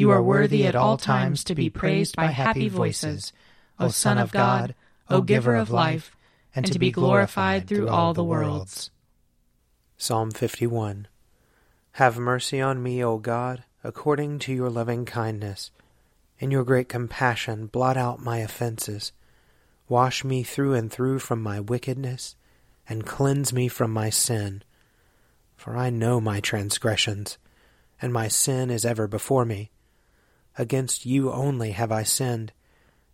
You are worthy at all times to be praised by happy voices, O Son of God, O Giver of life, and to be glorified through all the worlds. Psalm 51 Have mercy on me, O God, according to your loving kindness. In your great compassion, blot out my offenses. Wash me through and through from my wickedness, and cleanse me from my sin. For I know my transgressions, and my sin is ever before me. Against you only have I sinned,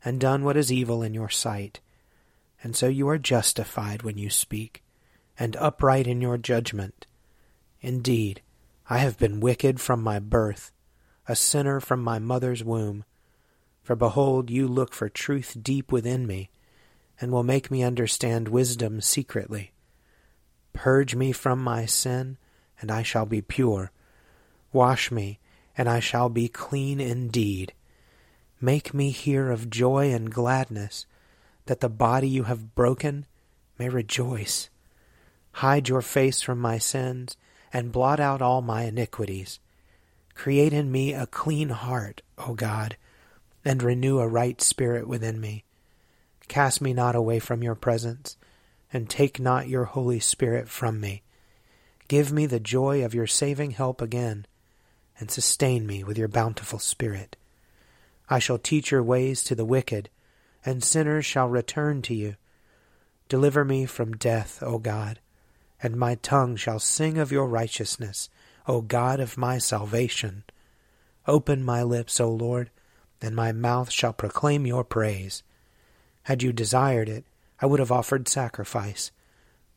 and done what is evil in your sight. And so you are justified when you speak, and upright in your judgment. Indeed, I have been wicked from my birth, a sinner from my mother's womb. For behold, you look for truth deep within me, and will make me understand wisdom secretly. Purge me from my sin, and I shall be pure. Wash me, and I shall be clean indeed. Make me hear of joy and gladness, that the body you have broken may rejoice. Hide your face from my sins, and blot out all my iniquities. Create in me a clean heart, O God, and renew a right spirit within me. Cast me not away from your presence, and take not your Holy Spirit from me. Give me the joy of your saving help again, and sustain me with your bountiful Spirit. I shall teach your ways to the wicked, and sinners shall return to you. Deliver me from death, O God, and my tongue shall sing of your righteousness, O God of my salvation. Open my lips, O Lord, and my mouth shall proclaim your praise. Had you desired it, I would have offered sacrifice,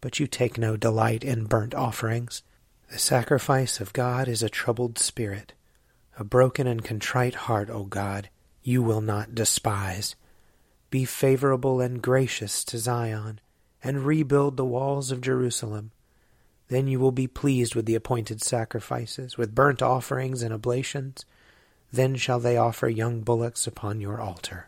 but you take no delight in burnt offerings. The sacrifice of God is a troubled spirit. A broken and contrite heart, O God, you will not despise. Be favorable and gracious to Zion, and rebuild the walls of Jerusalem. Then you will be pleased with the appointed sacrifices, with burnt offerings and oblations. Then shall they offer young bullocks upon your altar.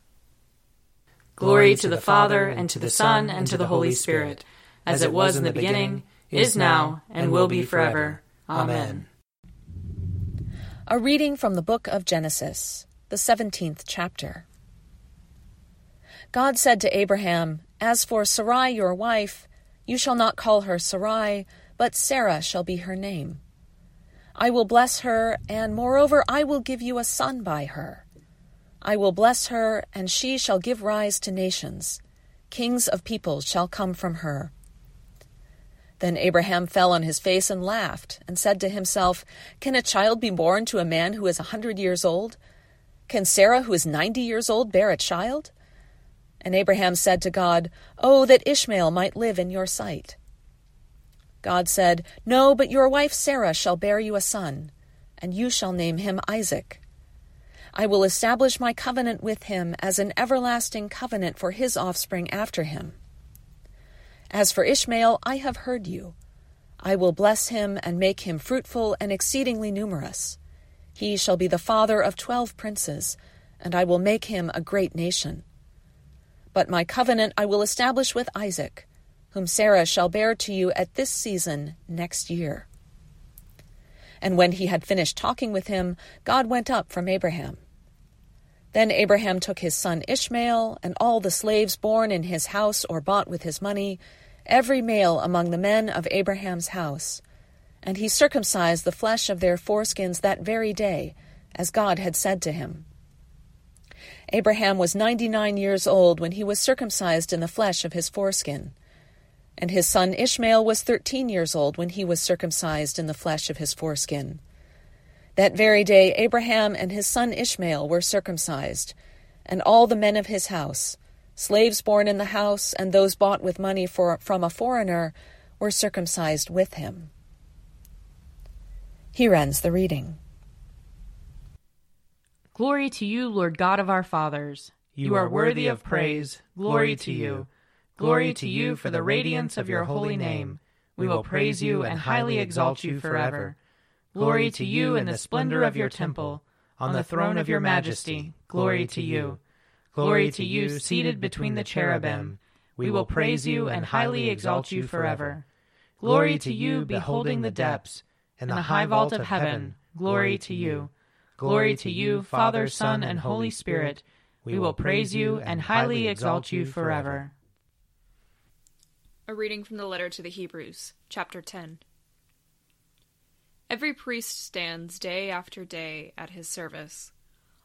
Glory to the Father, and to the Son, and to the Holy Spirit, as it was in the beginning, is now, and will be forever. Amen. A reading from the book of Genesis, the 17th chapter. God said to Abraham, As for Sarai your wife, you shall not call her Sarai, but Sarah shall be her name. I will bless her, and moreover I will give you a son by her. I will bless her, and she shall give rise to nations. Kings of peoples shall come from her. Then Abraham fell on his face and laughed, and said to himself, Can a child be born to a man who is a hundred years old? Can Sarah, who is ninety years old, bear a child? And Abraham said to God, Oh, that Ishmael might live in your sight. God said, No, but your wife Sarah shall bear you a son, and you shall name him Isaac. I will establish my covenant with him as an everlasting covenant for his offspring after him. As for Ishmael, I have heard you. I will bless him and make him fruitful and exceedingly numerous. He shall be the father of twelve princes, and I will make him a great nation. But my covenant I will establish with Isaac, whom Sarah shall bear to you at this season next year. And when he had finished talking with him, God went up from Abraham. Then Abraham took his son Ishmael and all the slaves born in his house or bought with his money, every male among the men of Abraham's house, and he circumcised the flesh of their foreskins that very day, as God had said to him. Abraham was ninety nine years old when he was circumcised in the flesh of his foreskin. And his son Ishmael was thirteen years old when he was circumcised in the flesh of his foreskin. That very day Abraham and his son Ishmael were circumcised, and all the men of his house, slaves born in the house and those bought with money for, from a foreigner, were circumcised with him. Here ends the reading. Glory to you, Lord God of our fathers. You are worthy of praise. Glory to you. Glory to you for the radiance of your holy name. We will praise you and highly exalt you forever. Glory to you in the splendor of your temple. On the throne of your majesty, glory to you. Glory to you seated between the cherubim. We will praise you and highly exalt you forever. Glory to you beholding the depths. and the high vault of heaven, glory to you. Glory to you, Father, Son, and Holy Spirit. We will praise you and highly exalt you forever. A reading from the letter to the Hebrews, chapter 10. Every priest stands day after day at his service,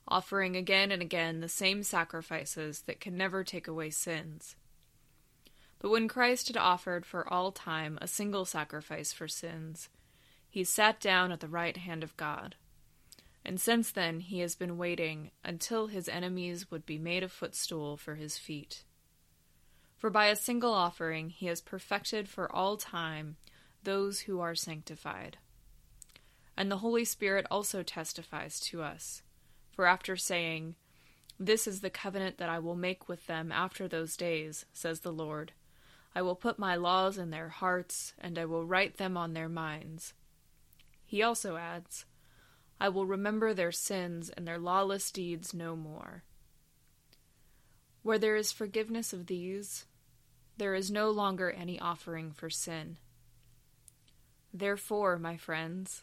offering again and again the same sacrifices that can never take away sins. But when Christ had offered for all time a single sacrifice for sins, he sat down at the right hand of God. And since then he has been waiting until his enemies would be made a footstool for his feet. For by a single offering he has perfected for all time those who are sanctified. And the Holy Spirit also testifies to us. For after saying, This is the covenant that I will make with them after those days, says the Lord, I will put my laws in their hearts, and I will write them on their minds. He also adds, I will remember their sins and their lawless deeds no more. Where there is forgiveness of these, there is no longer any offering for sin. Therefore, my friends,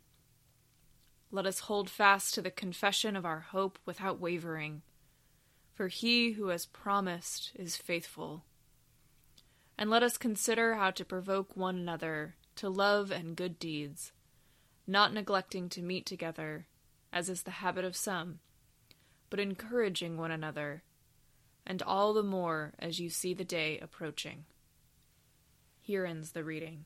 Let us hold fast to the confession of our hope without wavering, for he who has promised is faithful. And let us consider how to provoke one another to love and good deeds, not neglecting to meet together, as is the habit of some, but encouraging one another, and all the more as you see the day approaching. Here ends the reading.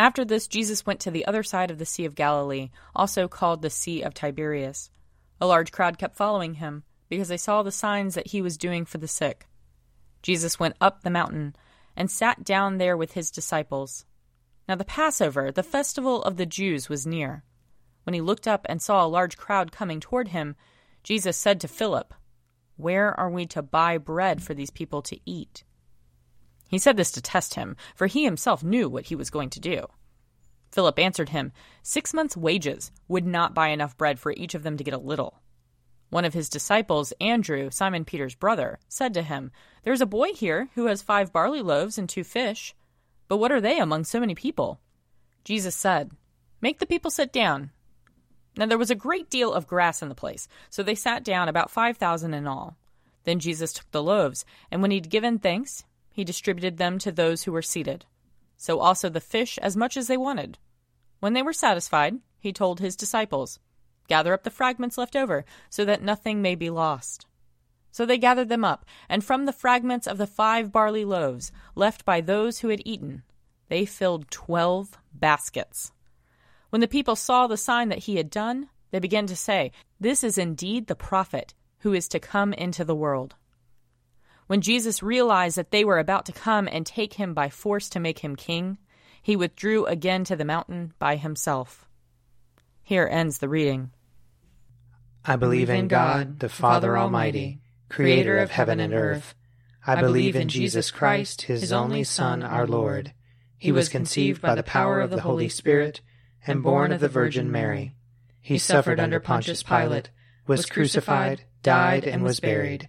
After this, Jesus went to the other side of the Sea of Galilee, also called the Sea of Tiberias. A large crowd kept following him, because they saw the signs that he was doing for the sick. Jesus went up the mountain and sat down there with his disciples. Now the Passover, the festival of the Jews, was near. When he looked up and saw a large crowd coming toward him, Jesus said to Philip, Where are we to buy bread for these people to eat? He said this to test him, for he himself knew what he was going to do. Philip answered him, Six months' wages would not buy enough bread for each of them to get a little. One of his disciples, Andrew, Simon Peter's brother, said to him, There is a boy here who has five barley loaves and two fish. But what are they among so many people? Jesus said, Make the people sit down. Now there was a great deal of grass in the place, so they sat down, about five thousand in all. Then Jesus took the loaves, and when he had given thanks, he distributed them to those who were seated. So also the fish as much as they wanted. When they were satisfied, he told his disciples, Gather up the fragments left over, so that nothing may be lost. So they gathered them up, and from the fragments of the five barley loaves left by those who had eaten, they filled twelve baskets. When the people saw the sign that he had done, they began to say, This is indeed the prophet who is to come into the world. When Jesus realized that they were about to come and take him by force to make him king, he withdrew again to the mountain by himself. Here ends the reading. I believe in God, the Father Almighty, creator of heaven and earth. I believe in Jesus Christ, his only Son, our Lord. He was conceived by the power of the Holy Spirit and born of the Virgin Mary. He suffered under Pontius Pilate, was crucified, died, and was buried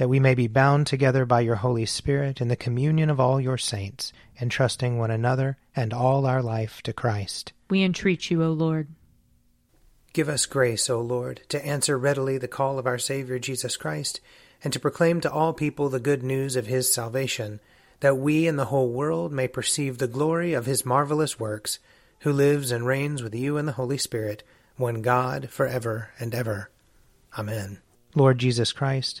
that we may be bound together by your Holy Spirit in the communion of all your saints, entrusting one another and all our life to Christ. We entreat you, O Lord. Give us grace, O Lord, to answer readily the call of our Savior Jesus Christ, and to proclaim to all people the good news of his salvation, that we and the whole world may perceive the glory of his marvelous works, who lives and reigns with you in the Holy Spirit, one God, for ever and ever. Amen. Lord Jesus Christ,